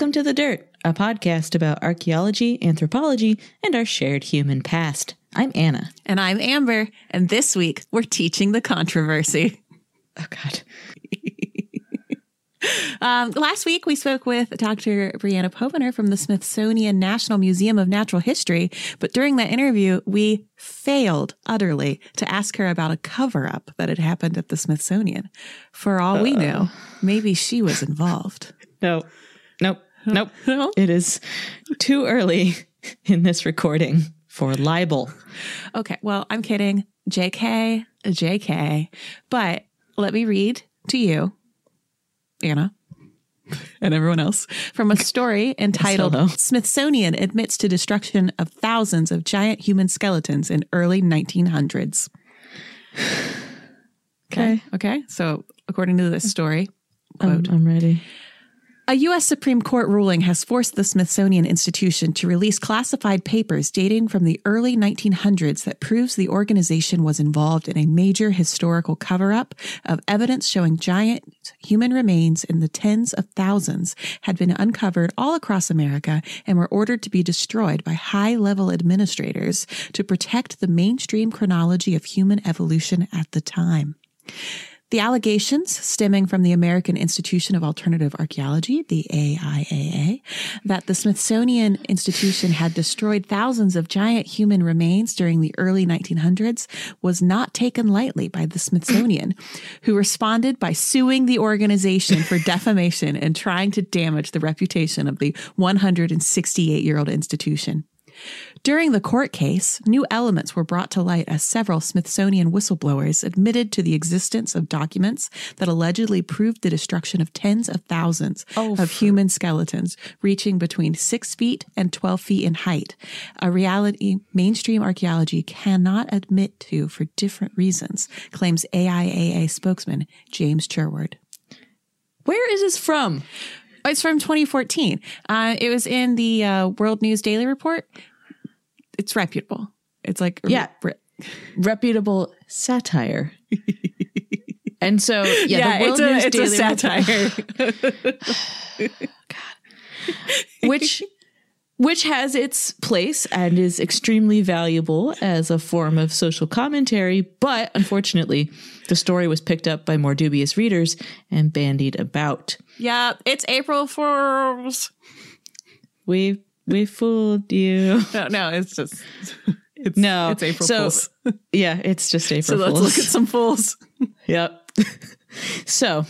Welcome to The Dirt, a podcast about archaeology, anthropology, and our shared human past. I'm Anna. And I'm Amber. And this week, we're teaching the controversy. Oh, God. Um, last week, we spoke with Dr. Briana Pobiner from the Smithsonian National Museum of Natural History. But during that interview, we failed utterly to ask her about a cover up that had happened at the Smithsonian. For all we knew, maybe she was involved. No, nope, nope. No? It is too early in this recording for libel. Okay, well, I'm kidding. JK, JK. But let me read to you, Anna, and everyone else, from a story entitled Hello. Smithsonian Admits to Destruction of Thousands of Giant Human Skeletons in Early 1900s. Okay. Okay. So, according to this story, quote, I'm ready. A U.S. Supreme Court ruling has forced the Smithsonian Institution to release classified papers dating from the early 1900s that proves the organization was involved in a major historical cover up of evidence showing giant human remains in the tens of thousands had been uncovered all across America and were ordered to be destroyed by high level administrators to protect the mainstream chronology of human evolution at the time. The allegations stemming from the American Institution of Alternative Archaeology, the AIAA, that the Smithsonian Institution had destroyed thousands of giant human remains during the early 1900s was not taken lightly by the Smithsonian, who responded by suing the organization for defamation and trying to damage the reputation of the 168 year old institution. During the court case, new elements were brought to light as several Smithsonian whistleblowers admitted to the existence of documents that allegedly proved the destruction of tens of thousands of human skeletons, reaching between six feet and 12 feet in height, a reality mainstream archaeology cannot admit to for different reasons, claims AIAA spokesman James Sherwood. Where is this from? It's from 2014. Uh, it was in the uh, World News Daily Report. It's reputable. It's like Yeah. re- Reputable satire. and so, yeah, the World News Daily Report- which which has its place and is extremely valuable as a form of social commentary, but unfortunately, the story was picked up by more dubious readers and bandied about. yeah, it's April Fools. We we fooled you. No, no, it's just it's No, it's April so- Fools. Yeah, it's just April Fools. So let's Fools. look at some fools. Yep. so,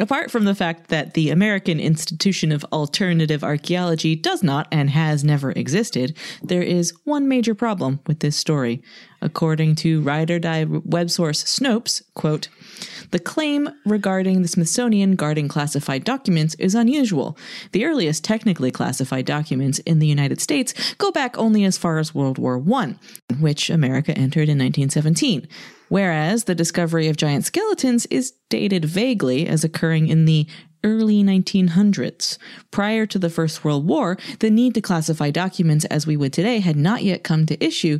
apart from the fact that the American Institution of Alternative Archaeology does not and has never existed, there is one major problem with this story. According to ride or die web source Snopes, quote, the claim regarding the Smithsonian guarding classified documents is unusual. The earliest technically classified documents in the United States go back only as far as World War I, which America entered in 1917 whereas the discovery of giant skeletons is dated vaguely as occurring in the early 1900s. Prior to the First World War, the need to classify documents as we would today had not yet come to issue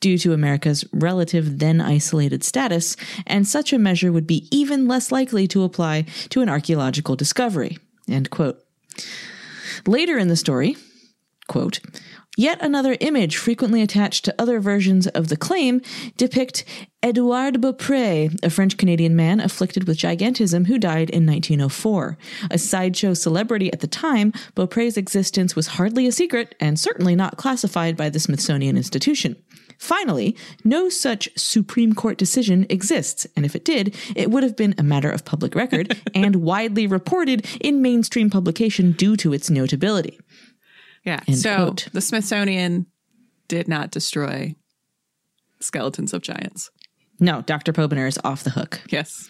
due to America's relative then isolated status, and such a measure would be even less likely to apply to an archaeological discovery. Later in the story, quote, Yet another image frequently attached to other versions of the claim depict Edouard Beaupré, a French Canadian man afflicted with gigantism who died in 1904. A sideshow celebrity at the time, Beaupré's existence was hardly a secret and certainly not classified by the Smithsonian Institution. Finally, no such Supreme Court decision exists, and if it did, it would have been a matter of public record and widely reported in mainstream publication due to its notability. Yeah. End so quote. the Smithsonian did not destroy skeletons of giants. No, Dr. Pobiner is off the hook. Yes.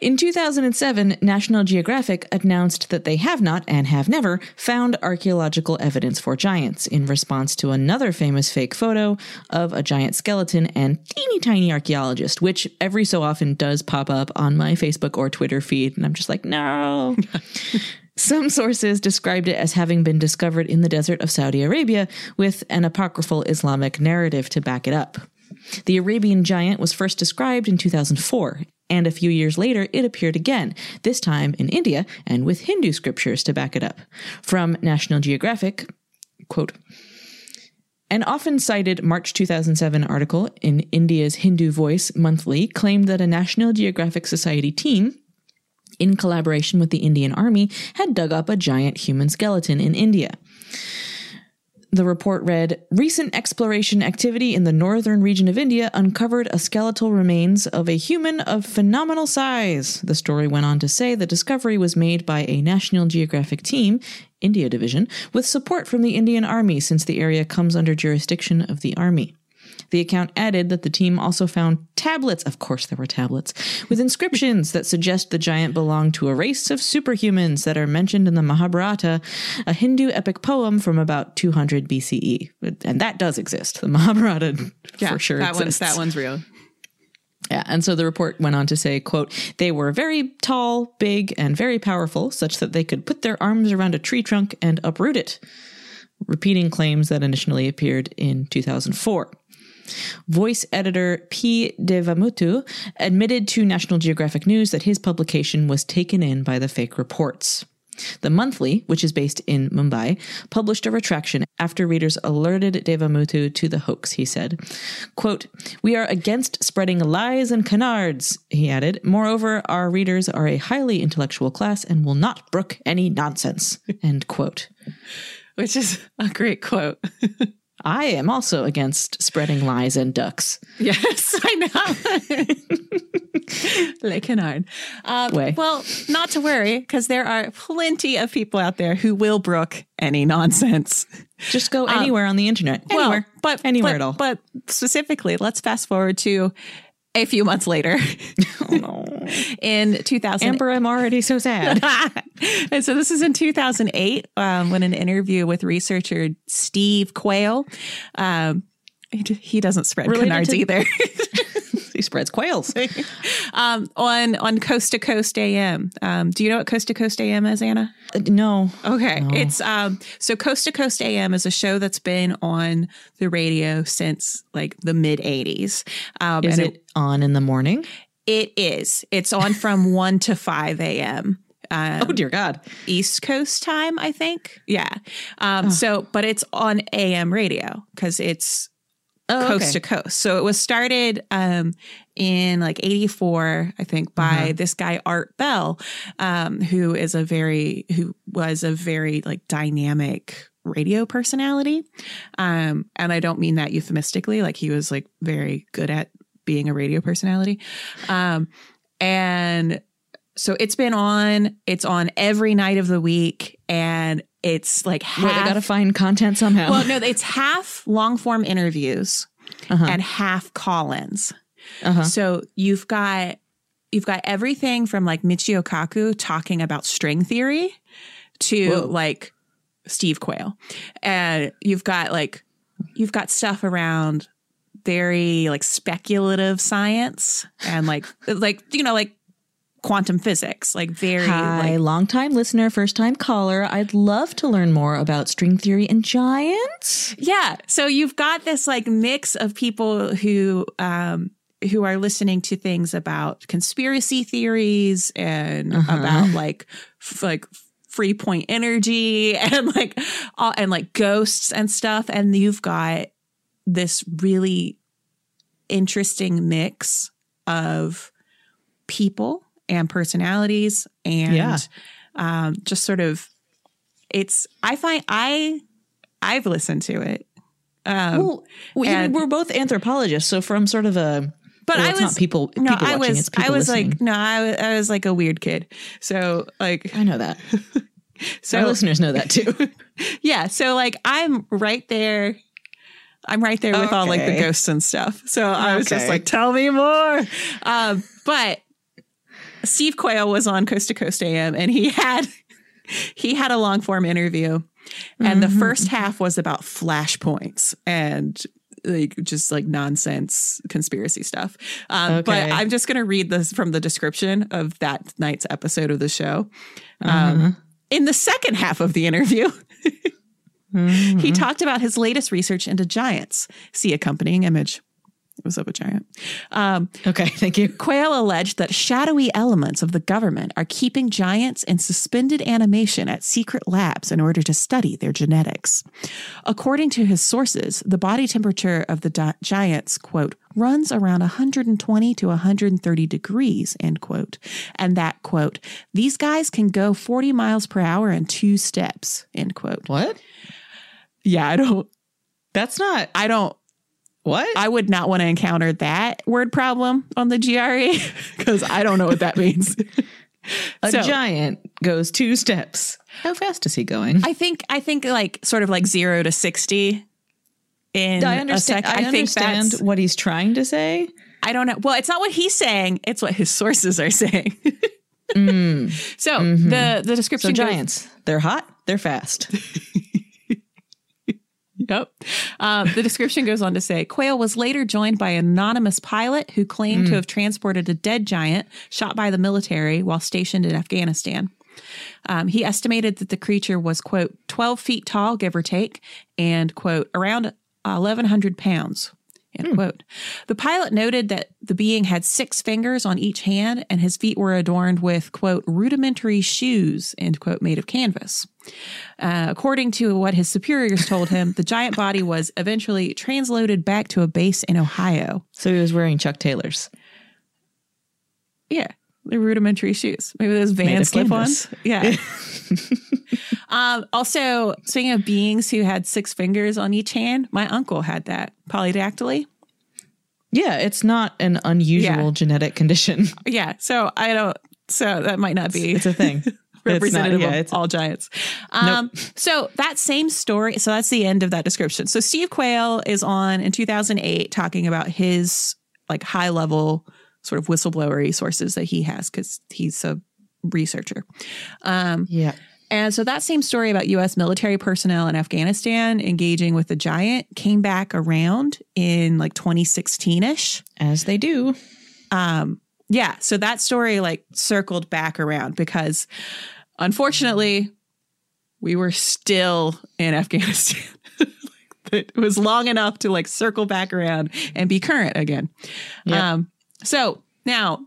In 2007, National Geographic announced that they have not and have never found archaeological evidence for giants in response to another famous fake photo of a giant skeleton and teeny tiny archaeologist, which every so often does pop up on my Facebook or Twitter feed. And I'm just like, no. Some sources described it as having been discovered in the desert of Saudi Arabia with an apocryphal Islamic narrative to back it up. The Arabian giant was first described in 2004, and a few years later it appeared again, this time in India and with Hindu scriptures to back it up. From National Geographic, quote, an often cited March 2007 article in India's Hindu Voice Monthly claimed that a National Geographic Society team in collaboration with the Indian Army, had dug up a giant human skeleton in India. The report read Recent exploration activity in the northern region of India uncovered a skeletal remains of a human of phenomenal size. The story went on to say the discovery was made by a National Geographic team, India Division, with support from the Indian Army since the area comes under jurisdiction of the Army. The account added that the team also found tablets, of course, there were tablets, with inscriptions that suggest the giant belonged to a race of superhumans that are mentioned in the Mahabharata, a Hindu epic poem from about 200 BCE. And that does exist. The Mahabharata yeah, for sure that exists. one's that one's real. Yeah, and so the report went on to say, quote, they were very tall, big, and very powerful, such that they could put their arms around a tree trunk and uproot it, repeating claims that initially appeared in 2004. Voice editor P. Deivamuthu admitted to National Geographic News that his publication was taken in by the fake reports. The monthly, which is based in Mumbai, published a retraction after readers alerted Deivamuthu to the hoax, he said. Quote, We are against spreading lies and canards, he added. Moreover, our readers are a highly intellectual class and will not brook any nonsense. End quote. Which is a great quote. I am also against spreading lies and ducks. Yes, I know. Le Canard. Um, Way. well, not to worry, because there are plenty of people out there who will brook any nonsense. Just go anywhere on the internet. Anywhere. Um, Well, but anywhere but, at all. But specifically, let's fast forward to a few months later in 2000. Amber, I'm already so sad. and so this is in 2008 um, when an interview with researcher Steve Quayle. Um, he doesn't spread Related canards to- either. He spreads quails. um, on on Coast to Coast AM. Um, do you know what Coast to Coast AM is, Anna? Uh, no. Okay, it's um, so Coast to Coast AM is a show that's been on the radio since like the mid 80s. Um, Is and it on in the morning? It is. It's on from 1 to 5 a.m. Um, Oh, dear God. East Coast time, I think. Yeah. Um, So, but it's on AM radio because it's Oh, coast okay. to coast. So it was started um, in like 84, I think, by Uh-huh. this guy, Art Bell, um, who is a very, who was a very like dynamic radio personality. Um, and I don't mean that euphemistically, like he was like very good at being a radio personality. Um, and so it's been on, it's on every night of the week. And it's like half, Where they got to find content somehow. well, no, it's half long form interviews Uh-huh. and half call-ins. Uh-huh. So you've got you've got everything from like Michio Kaku talking about string theory to Whoa. like Steve Quayle. And you've got like you've got stuff around very like speculative science and like like you know like quantum physics, like very Hi, like longtime listener, first time caller. I'd love to learn more about string theory and giants. Yeah. So you've got this like mix of people who um who are listening to things about conspiracy theories and about like f- like free point energy and like all, and like ghosts and stuff and you've got this really interesting mix of people and personalities and Yeah. um just sort of it's I find I I've listened to it Um, Well, we, and- we're both anthropologists, so from sort of a but well, I was not people. no, people I watching, was I was listening. like no, I was, I was like a weird kid. So like I know that. so Our listeners know that too. yeah, so like I'm right there. I'm right there with all like the ghosts and stuff. So I was just like, tell me more. Um, but Steve Quayle was on Coast to Coast AM and he had he had a long form interview. And the first half was about flashpoints and like just like nonsense conspiracy stuff. Um, But I'm just going to read this from the description of that night's episode of the show. Um, in the second half of the interview, he talked about his latest research into giants. See accompanying image. Was of a giant. Um, okay, thank you. Quayle alleged that shadowy elements of the government are keeping giants in suspended animation at secret labs in order to study their genetics. According to his sources, the body temperature of the di- giants, quote, runs around 120 to 130 degrees, end quote. And that, quote, these guys can go 40 miles per hour in two steps, end quote. What? Yeah, I don't, That's not I don't, what? I would not want to encounter that word problem on the GRE because I don't know what that means. a so- giant goes two steps. How fast is he going? I think I think like sort of like zero to sixty. In I a understand. I, think understand that's. what he's trying to say. I don't know. Well, it's not what he's saying; it's what his sources are saying. Mm. So mm-hmm. the the description So goes- giants, they're hot, they're fast. Yep. Um, the description goes on to say Quayle was later joined by an anonymous pilot who claimed to have transported a dead giant shot by the military while stationed in Afghanistan. Um, he estimated that the creature was, quote, 12 feet tall, give or take, and, quote, around 1,100 pounds. End quote. The pilot noted that the being had six fingers on each hand and his feet were adorned with, quote, rudimentary shoes, end quote, made of canvas. Uh, according to what his superiors told him, the giant body was eventually transloaded back to a base in Ohio. So he was wearing Chuck Taylors. Yeah, the rudimentary shoes. Maybe those Made van slip ons. Yeah. um, also, speaking of beings who had six fingers on each hand, my uncle had that polydactyly. Yeah, it's not an unusual Yeah. genetic condition. Yeah. So I don't, so that might not be. It's a thing. representative not- yeah, of it's- all giants. Um, So that same story. So that's the end of that description. So Steve Quayle is on in 2008 talking about his like high level sort of whistleblower sources that he has because he's a researcher. Um, yeah. and so that same story about U.S. military personnel in Afghanistan engaging with the giant came back around in like 2016 ish. As they do. Um, yeah, so that story like circled back around because unfortunately we were still in Afghanistan. It was long enough to like circle back around and be current again. Yep. Um, so now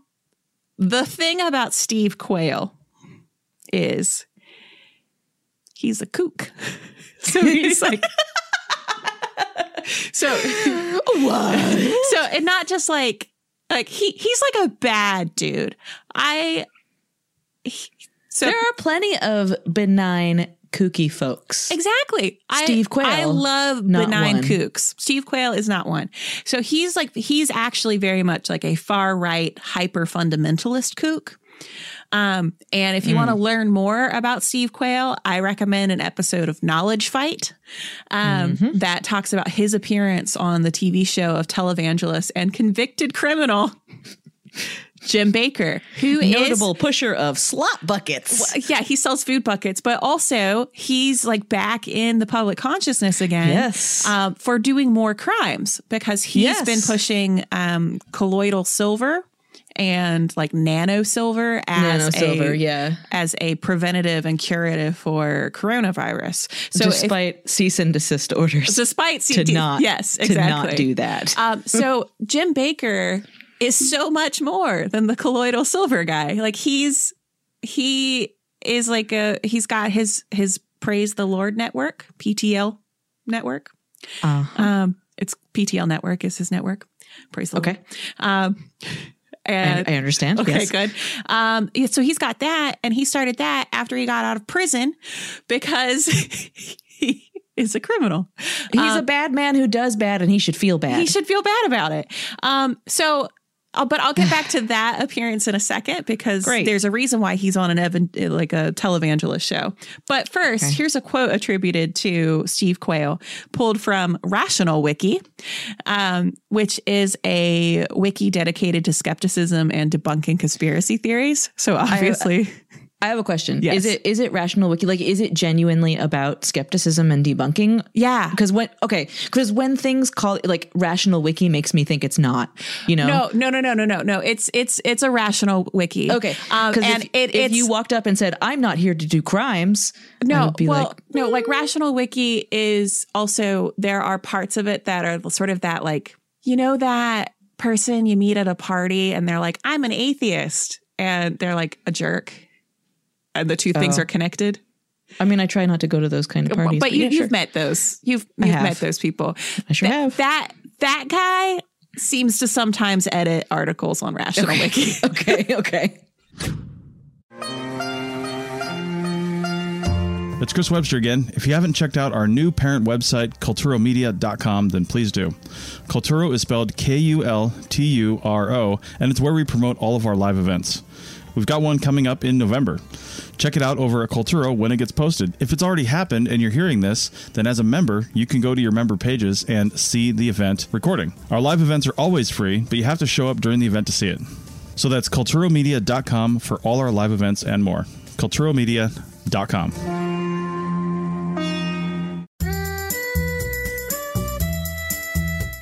the thing about Steve Quayle is he's a kook. So he's like so What? so and not just like like he he's like a bad dude. I he- so there are plenty of benign, kooky folks. exactly. Steve I, Quayle, I love benign one. kooks. Steve Quayle is not one. So he's like he's actually very much like a far right hyper fundamentalist kook. Um, and if you want to learn more about Steve Quayle, I recommend an episode of Knowledge Fight um, Mm-hmm. that talks about his appearance on the TV show of televangelist and convicted criminal Jim Bakker, who is Notable pusher of slop buckets. yeah, he sells food buckets, but also he's like back in the public consciousness again. Yes. um, for doing more crimes because he's Yes. been pushing um, colloidal silver and like nano silver as Nano silver, a, yeah. as a preventative and curative for coronavirus. So if- Despite cease and desist orders despite to CT not yes to exactly not do that. um, so Jim Bakker is so much more than the colloidal silver guy. Like he's he is like a he's got his his praise the Lord network PTL network. Uh-huh. Um, it's PTL network is his network. Praise the Lord. Okay. Lord. Um, I, and I understand. Okay, yes. good. Um, yeah, so he's got that, and he started that after he got out of prison because he is a criminal. He's a bad man who does bad, and he should feel bad. He should feel bad about it. Um, so, uh, but I'll get back to that appearance in a second because Great. there's a reason why he's on an evan- like a televangelist show. But first, Okay. here's a quote attributed to Steve Quayle, pulled from Rational Wiki, um, which is a wiki dedicated to skepticism and debunking conspiracy theories. So obviously, I have a question. Yes. Is it is it rational wiki? Like, is it genuinely about skepticism and debunking? yeah. Because when okay, because when things call like rational wiki makes me think it's not. You know. No, no, no, no, no, no, no. It's it's it's a rational wiki. Okay. um, and if, it, if you walked up and said, "I'm not here to do crimes," I No, would be well, like, no, like Rational Wiki is also there are parts of it that are sort of that like you know that person you meet at a party and they're like I'm an atheist and they're like a jerk, and the two things Oh. are connected. I mean, I try not to go to those kind of parties, but you, yeah, you've sure. met those. You've you've met those people. I sure Th- have. That that guy seems to sometimes edit articles on Rational Wiki. okay, okay. It's Chris Webster again. If you haven't checked out our new parent website, kulturomedia.com, then please do. Kulturo is spelled K U L T U R O, and it's where we promote all of our live events. We've got one coming up in November. Check it out over at Kulturo when it gets posted. If it's already happened and you're hearing this, then as a member, you can go to your member pages and see the event recording. Our live events are always free, but you have to show up during the event to see it. So that's kulturomedia.com for all our live events and more. kulturomedia.com.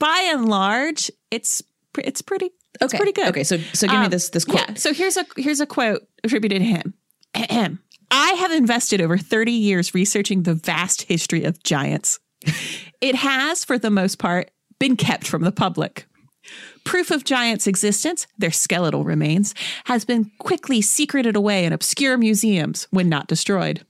By and large, it's it's pretty it's okay, pretty good. Okay, so so give me Um, this this quote. Yeah. So here's a here's a quote attributed to him. Ahem. I have invested over 30 years researching the vast history of giants. It has, for the most part, been kept from the public. Proof of giants' existence, their skeletal remains, has been quickly secreted away in obscure museums when not destroyed.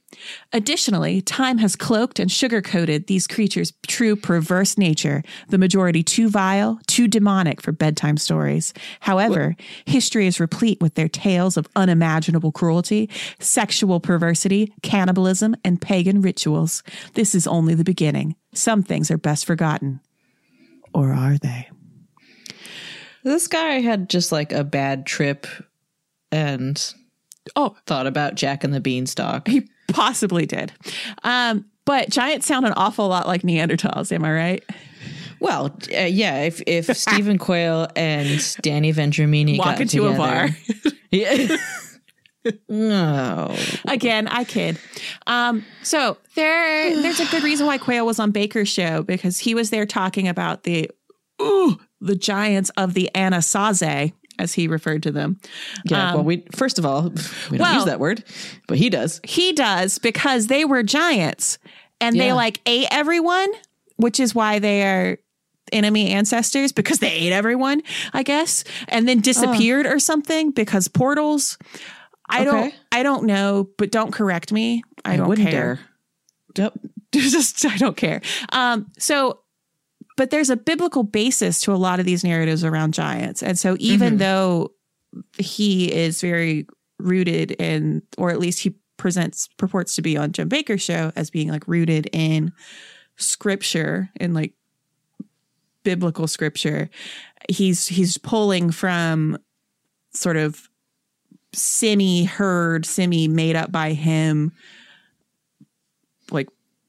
Additionally, time has cloaked and sugarcoated these creatures' true perverse nature, the majority too vile, too demonic for bedtime stories. However, history is replete with their tales of unimaginable cruelty, sexual perversity, cannibalism, and pagan rituals. This is only the beginning. Some things are best forgotten. Or are they? This guy had just like a bad trip and Oh, thought about Jack and the Beanstalk. he possibly did. Um, but giants sound an awful lot like Neanderthals, am I right? Well, uh, yeah. If if Stephen Quayle and Danny Vendramini Walk got into a bar. yeah. no. Again, I kid. Um, so there, there's a good reason why Quayle was on Bakker's show because he was there talking about the, ooh, the giants of the Anasazi, as he referred to them. Yeah. Um, well, we first of all we don't well- use that word, but he does. He does because they were giants and they like ate everyone, which is why they are enemy ancestors because they ate everyone, I guess, and then disappeared or something because portals. I don't I don't know, but don't correct me. I, don't wouldn't care. dare. Just I don't care. Um, so, but there's a biblical basis to a lot of these narratives around giants, and so even Mhm. though he is very rooted in, or at least he presents purports to be on Jim Bakker's show as being like rooted in scripture and like biblical scripture. He's he's pulling from sort of semi heard, semi made up by him,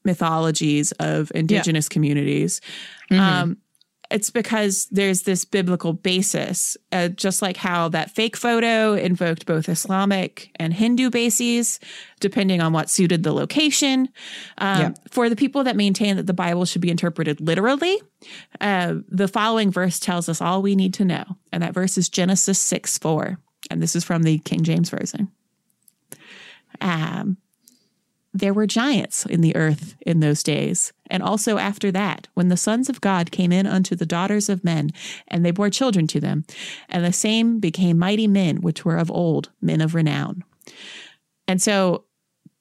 mythologies of indigenous communities. Um, it's because there's this biblical basis, uh, just like how that fake photo invoked both Islamic and Hindu bases, depending on what suited the location. Um, Yeah. For the people that maintain that the Bible should be interpreted literally, uh, the following verse tells us all we need to know. And that verse is Genesis 6 4. And this is from the King James Version. Um, there were giants in the earth in those days, and also after that, when the sons of God came in unto the daughters of men, and they bore children to them, and the same became mighty men which were of old, men of renown. And so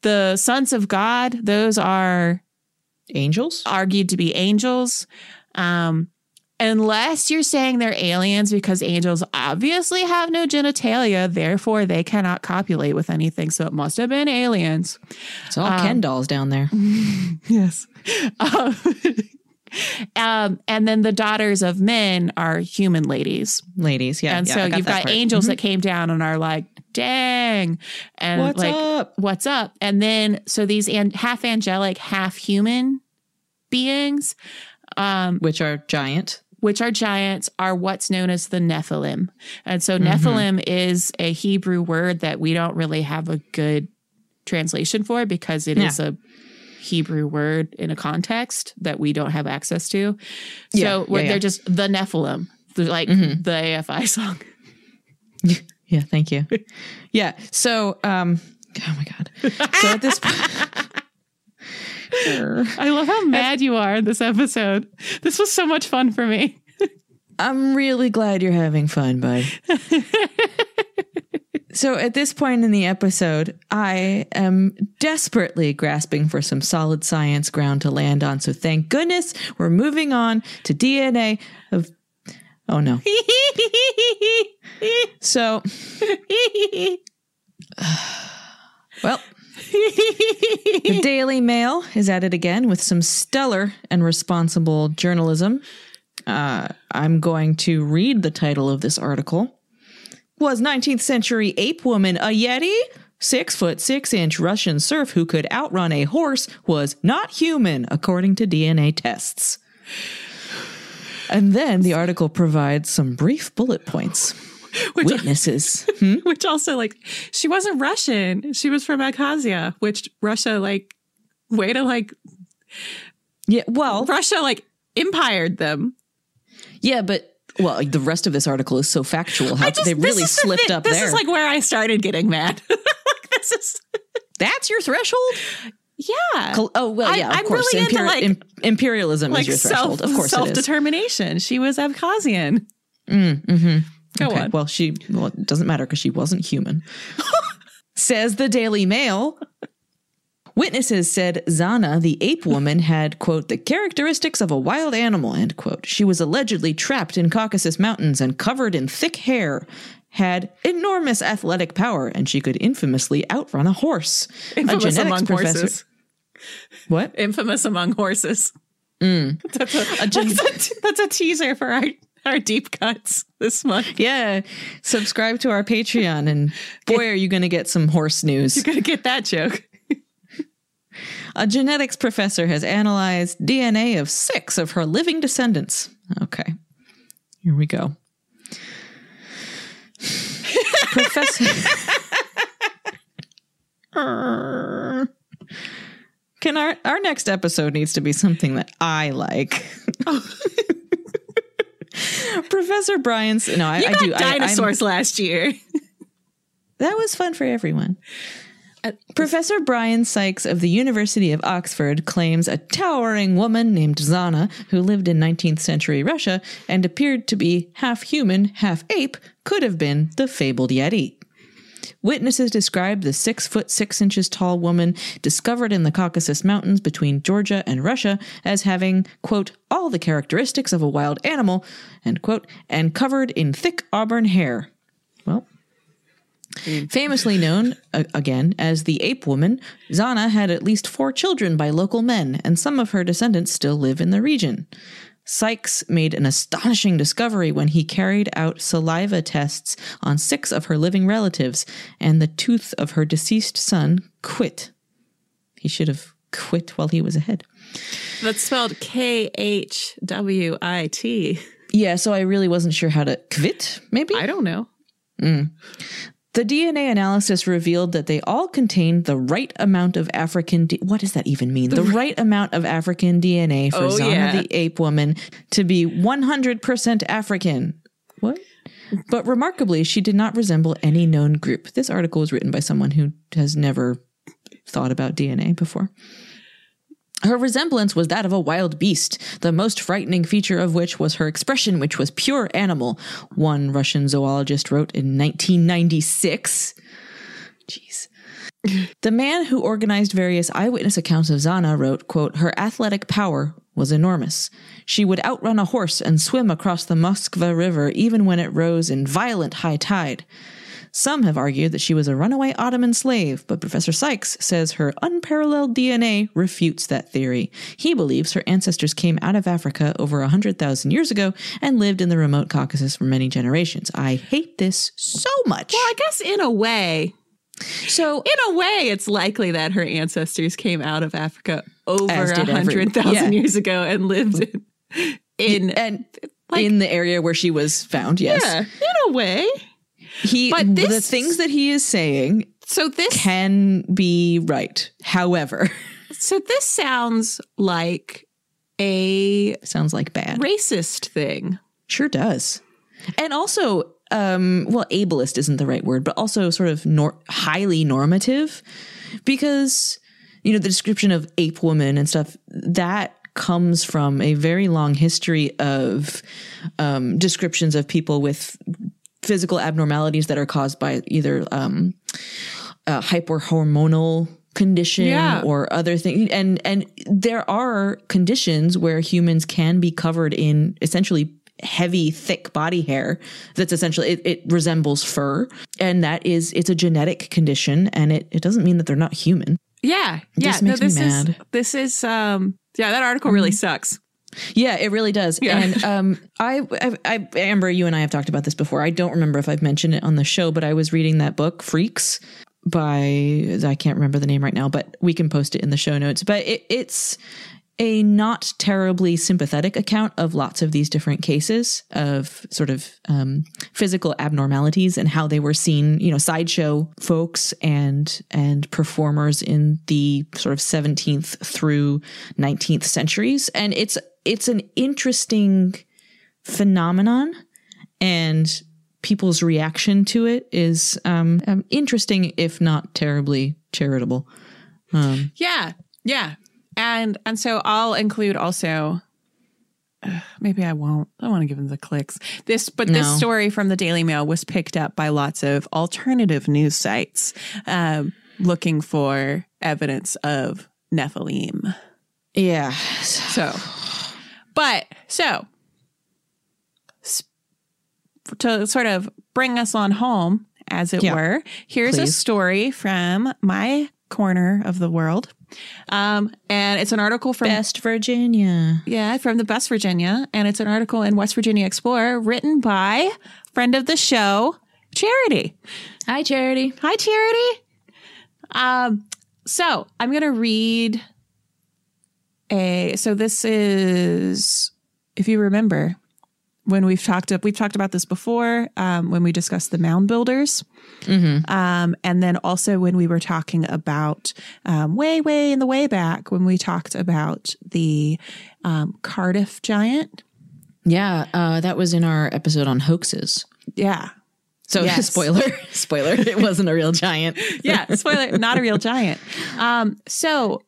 the sons of God, those are Angels? argued to be angels. Um, unless you're saying they're aliens because angels obviously have no genitalia, therefore they cannot copulate with anything. So it must have been aliens. It's all Ken dolls down there. Yes. Um, um, and then the daughters of men are human ladies. Ladies, yeah. and yeah, so got you've got part. angels Mhm. that came down and are like, dang. And What's like, up? what's up? And then, so these an- half angelic, half human beings, um, Which are giant. Which are giants, are what's known as the Nephilim. And so Mm-hmm. Nephilim is a Hebrew word that we don't really have a good translation for because it is Yeah. a Hebrew word in a context that we don't have access to. So Yeah, we're- yeah, yeah. they're just the Nephilim, They're like Mhm. the AFI song. Yeah, thank you. yeah. So, um, oh my God. So at this point, I love how mad you are in this episode. This was so much fun for me. I'm really glad you're having fun, bud. so at this point in the episode, I am desperately grasping for some solid science ground to land on. So thank goodness we're moving on to DNA of. Oh no. So, well, the Daily Mail is at it again with some stellar and responsible journalism. Uh, I'm going to read the title of this article. Was 19th century ape woman a Yeti? Six foot six inch Russian serf who could outrun a horse was not human, according to DNA tests. And then the article provides some brief bullet points. Witnesses. Hmm? which also like she wasn't Russian. She was from Abkhazia, which Russia like way to like Yeah, well, Russia like empired them. yeah, but well, like, the rest of this article is so factual. How I just- they really is the slipped thing- up this is like where I started getting mad. this is That's your threshold. yeah. Oh well, yeah, of I'm course. really into, like- im- imperialism like is your threshold. self of course, self determination. She was Abkhazian. Mm, hmm Go okay. on. Well, she well, it doesn't matter because she wasn't human. Says the Daily Mail. Witnesses said Zana, the ape woman, had, quote, the characteristics of a wild animal, end quote. She was allegedly trapped in Caucasus Mountains and covered in thick hair, had enormous athletic power, and she could infamously outrun a horse. Infamous a genetics among professor. horses. What? Infamous among horses. Mm. That's, a, that's, a, that's a teaser for our, our deep cuts this month. Yeah. Subscribe to our Patreon, and boy, are you going to get some horse news. You're gonna get that joke. A genetics professor has analyzed DNA of six of her living descendants. Okay, here we go. professor. Can our our next episode needs to be something that I like? Oh. Professor Brian's no, I, I do. I- dinosaurs last year. that was fun for everyone. Uh, Professor Brian Sykes of the University of Oxford claims a towering woman named Zana, who lived in 19th century Russia and appeared to be half human, half ape, could have been the fabled Yeti. Witnesses described the six foot six inches tall woman discovered in the Caucasus Mountains between Georgia and Russia as having, quote, all the characteristics of a wild animal, end quote, and covered in thick auburn hair. Well, Famously known, uh, again, as the Ape Woman, Zana had at least four children by local men, and some of her descendants still live in the region. Sykes made an astonishing discovery when he carried out saliva tests on six of her living relatives, and the tooth of her deceased son Khwit. He should have quit while he was ahead. That's spelled K H W I T. Yeah, so I really wasn't sure how to quit, maybe? I don't know. Mm. The DNA analysis revealed that they all contained the right amount of African. D- what does that even mean? The, right amount of African DNA for Oh, Zana yeah. the ape woman to be 100% African. What? But remarkably, she did not resemble any known group. This article was written by someone who has never thought about DNA before. Her resemblance was that of a wild beast, the most frightening feature of which was her expression, which was pure animal, one Russian zoologist wrote in 1996. Jeez. The man who organized various eyewitness accounts of Zana wrote, quote, her athletic power was enormous. She would outrun a horse and swim across the Moskva River even when it rose in violent high tide. Some have argued that she was a runaway Ottoman slave, but Professor Sykes says her unparalleled DNA refutes that theory. He believes her ancestors came out of Africa over 100,000 years ago and lived in the remote Caucasus for many generations. I hate this so much. Well, I guess in a way, So, in a way, it's likely that her ancestors came out of Africa over a hundred thousand yeah. years ago and lived in, in and like- in the area where she was found, yes. yeah, in a way. He, But the things that he is saying So this can be right. However, so this sounds like a sounds like bad. racist thing. Sure does. And also, um, well, ableist isn't the right word, but also sort of nor- highly normative because, you know, the description of ape woman and stuff that comes from a very long history of um, descriptions of people with physical abnormalities that are caused by either um, a hyperhormonal condition Yeah. or other things and and there are conditions where humans can be covered in essentially heavy thick body hair that's essentially it, it resembles fur and that is it's a genetic condition and it, it doesn't mean that they're not human Yeah, yeah. This makes me this mad. is this is um yeah. That article really sucks. Yeah, it really does. Yeah. And um, I, I, I, Amber, you and I have talked about this before. I don't remember if I've mentioned it on the show, but I was reading that book, Freaks, by I can't remember the name right now, but we can post it in the show notes. But it, it's a not terribly sympathetic account of lots of these different cases of sort of um, physical abnormalities and how they were seen, you know, sideshow folks and and performers in the sort of 17th through 19th centuries, and it's it's an interesting phenomenon, and people's reaction to it is um, um, interesting, if not terribly charitable. Um, Yeah, yeah. And and so I'll include also. Ugh, maybe I won't. I want to give them the clicks. This, but this story from the Daily Mail was picked up by lots of alternative news sites um, looking for evidence of Nephilim. yeah. So, but so to sort of bring us on home, as it Yeah. were, here's a story from my corner of the world. Um, and it's an article from Best Virginia. yeah, from the Best Virginia, and it's an article in West Virginia Explorer written by friend of the show, Charity. Hi, Charity. Hi, Charity. Um, so I'm going to read a. So this is, if you remember, when we've talked we've talked about this before um, when we discussed the mound builders, um, and then also when we were talking about um, way way in the way back when we talked about the um, Cardiff giant. Yeah, uh, that was in our episode on hoaxes. Yeah, So, Yes. spoiler, spoiler, it wasn't a real giant. yeah, spoiler, not a real giant. Um, so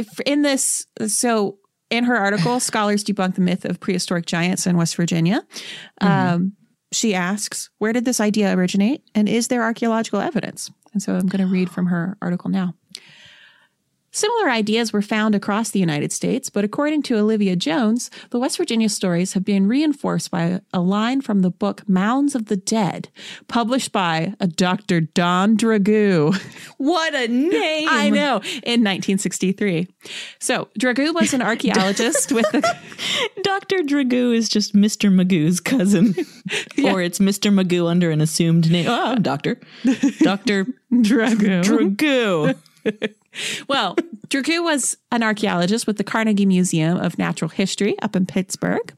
if in this, so in her article, scholars debunk the myth of prehistoric giants in West Virginia. Um, she asks, where did this idea originate, and is there archaeological evidence? And so I'm going to read from her article now. Similar ideas were found across the United States, but according to Olivia Jones, the West Virginia stories have been reinforced by a line from the book Mounds of the Dead, published by a Dr. Don Dragoo. What a name! I know, in 1963. So, Dragoo was an archaeologist with the. Dr. Dragoo is just Mr. Magoo's cousin. Yeah. Or it's Mr. Magoo under an assumed name. Oh, doctor. Dr. Dragoo. Dragoo. Well, Dragoo was an archaeologist with the Carnegie Museum of Natural History up in Pittsburgh,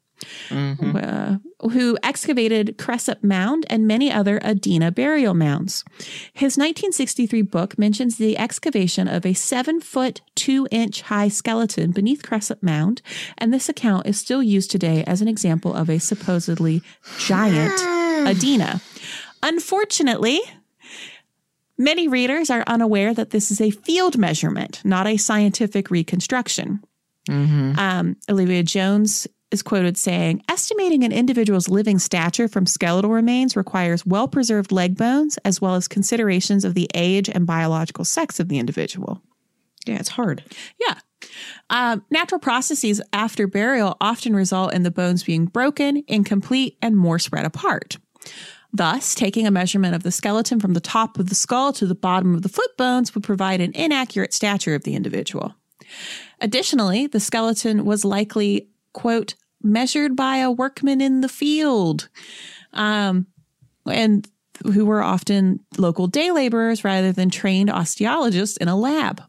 uh, who excavated Cresap Mound and many other Adena burial mounds. His 1963 book mentions the excavation of a seven foot, two inch high skeleton beneath Cresap Mound, and this account is still used today as an example of a supposedly giant Adena. Unfortunately, Many readers are unaware that this is a field measurement, not a scientific reconstruction. Um, Olivia Jones is quoted saying, estimating an individual's living stature from skeletal remains requires well preserved leg bones as well as considerations of the age and biological sex of the individual. Yeah, it's hard. Yeah. Um, natural processes after burial often result in the bones being broken, incomplete, and more spread apart. Thus, taking a measurement of the skeleton from the top of the skull to the bottom of the foot bones would provide an inaccurate stature of the individual. Additionally, the skeleton was likely, quote, measured by a workman in the field, um, and who were often local day laborers rather than trained osteologists in a lab.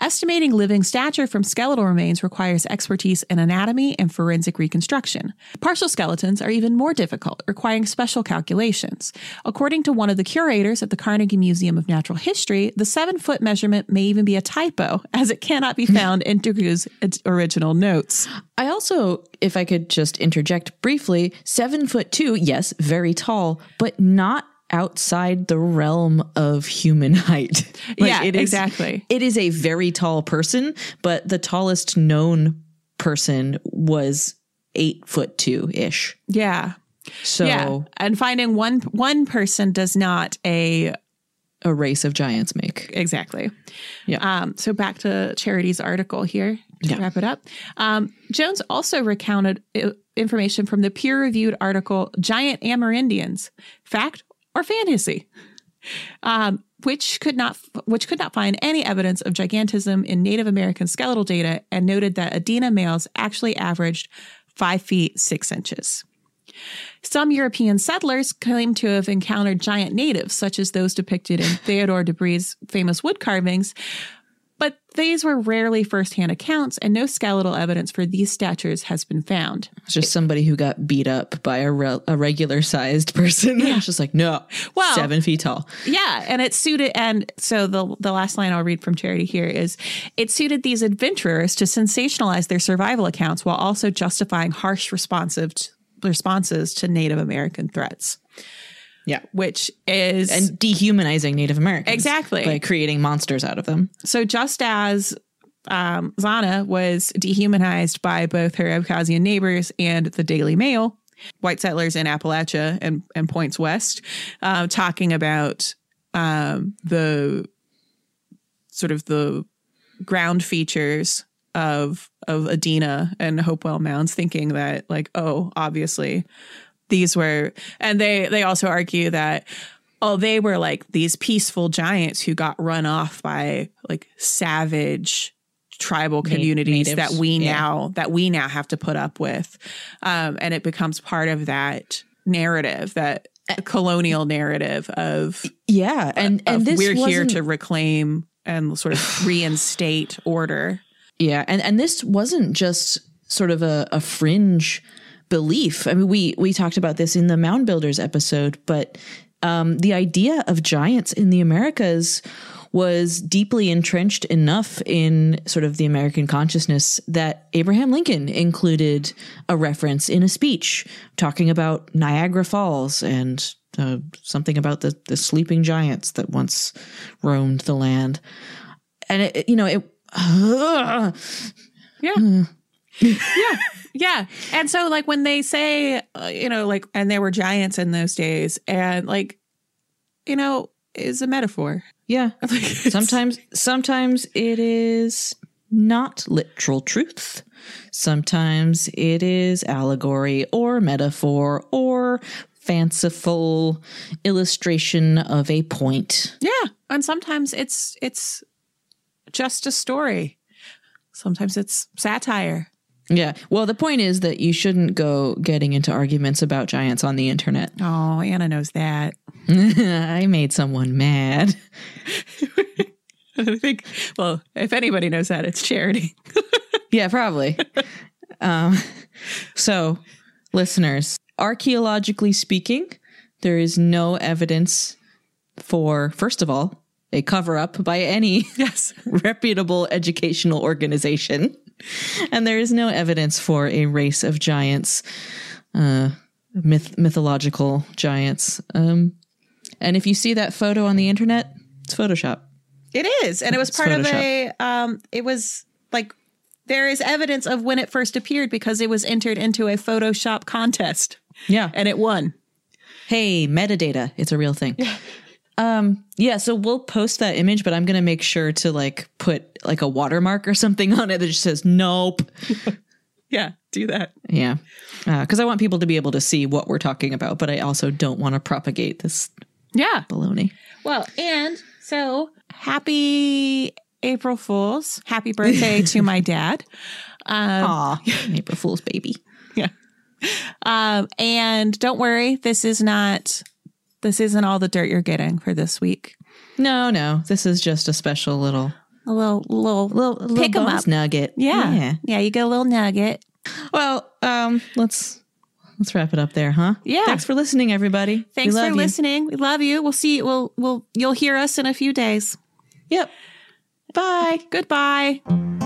Estimating living stature from skeletal remains requires expertise in anatomy and forensic reconstruction. Partial skeletons are even more difficult, requiring special calculations. According to one of the curators at the Carnegie Museum of Natural History, the seven foot measurement may even be a typo, as it cannot be found in Dragoo's original notes. I also, if I could just interject briefly, seven foot two, yes, very tall, but not outside the realm of human height. Yeah, it is- exactly. It is a very tall person, but the tallest known person was eight foot two ish. Yeah. So Yeah. And finding one one person does not a a race of giants make. Exactly. Yeah. Um, so back to Charity's article here to Yeah. wrap it up. Um, Jones also recounted information from the peer reviewed article Giant Amerindians Fact or Fantasy, um, which could not which could not find any evidence of gigantism in Native American skeletal data and noted that Adena males actually averaged five feet six inches. Some European settlers claim to have encountered giant natives, such as those depicted in Theodore de Bry's famous wood carvings, these were rarely firsthand accounts, and no skeletal evidence for these statures has been found. It's just somebody who got beat up by a, re- a regular sized person. Yeah. It's just like, no, Well- seven feet tall. Yeah, and it suited, and so the the last line I'll read from Charity here is, it suited these adventurers to sensationalize their survival accounts while also justifying harsh responsive responses to Native American threats, Yeah. which is And dehumanizing Native Americans. Exactly. By creating monsters out of them. So just as um, Zana was dehumanized by both her Abkhazian neighbors and the Daily Mail, white settlers in Appalachia and, and points west, uh, talking about um, the sort of the ground features of of Adena and Hopewell Mounds, thinking that like, oh, obviously these were, and they they also argue that oh, they were like these peaceful giants who got run off by like savage tribal communities natives, that we yeah. now that we now have to put up with, um, and it becomes part of that narrative that colonial narrative of Yeah. And, and this we're here to reclaim and sort of reinstate order. Yeah, and and this wasn't just sort of a, a fringe belief. I mean, we we talked about this in the Mound Builders episode, but um, the idea of giants in the Americas was deeply entrenched enough in sort of the American consciousness that Abraham Lincoln included a reference in a speech talking about Niagara Falls and uh, something about the the sleeping giants that once roamed the land. And it, it- you know, it Yeah. Yeah. Yeah. And so, like, when they say, uh, you know, like, and there were giants in those days, and like, you know, is a metaphor. Yeah. sometimes sometimes it is not literal truth. Sometimes it is allegory or metaphor or fanciful illustration of a point. Yeah, and sometimes it's it's just a story. Sometimes it's satire. Yeah. Well, the point is that you shouldn't go getting into arguments about giants on the internet. Oh, Anna knows that. I made someone mad. I think, well, if anybody knows that, it's charity. yeah, probably. um, so, listeners, archaeologically speaking, there is no evidence for, first of all, a cover up by any yes. reputable educational organization. And there is no evidence for a race of giants, uh, myth- mythological giants. Um, and if you see that photo on the internet, it's Photoshop. It is, and it was It's part of a. Um, it was like there is evidence of when it first appeared because it was entered into a Photoshop contest Yeah. and it won. hey, metadata, it's a real thing. Um, yeah, so we'll post that image, but I'm gonna make sure to like put like a watermark or something on it that just says nope. Yeah, do that. Yeah, because I want people to be able to see what we're talking about, but I also don't want to propagate this Yeah. baloney. Well, and so happy April Fools. Happy birthday to my dad. Um, Aw, April Fool's baby. yeah. Um, and don't worry, this is not this isn't all the dirt you're getting for this week. No, no, this is just a special little A little little little, little Pick 'em bonus up. nugget. yeah. yeah. Yeah, you get a little nugget. Well, um, let's let's wrap it up there, huh? Yeah. Thanks for listening, everybody. Thanks for you. listening. We love you. We'll see we'll we'll you'll hear us in a few days. Yep. Bye. Goodbye.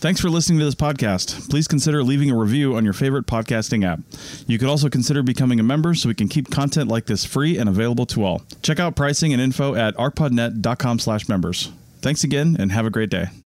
Thanks for listening to this podcast. Please consider leaving a review on your favorite podcasting app. You could also consider becoming a member so we can keep content like this free and available to all. Check out pricing and info at archpodnet.com slash members. Thanks again and have a great day.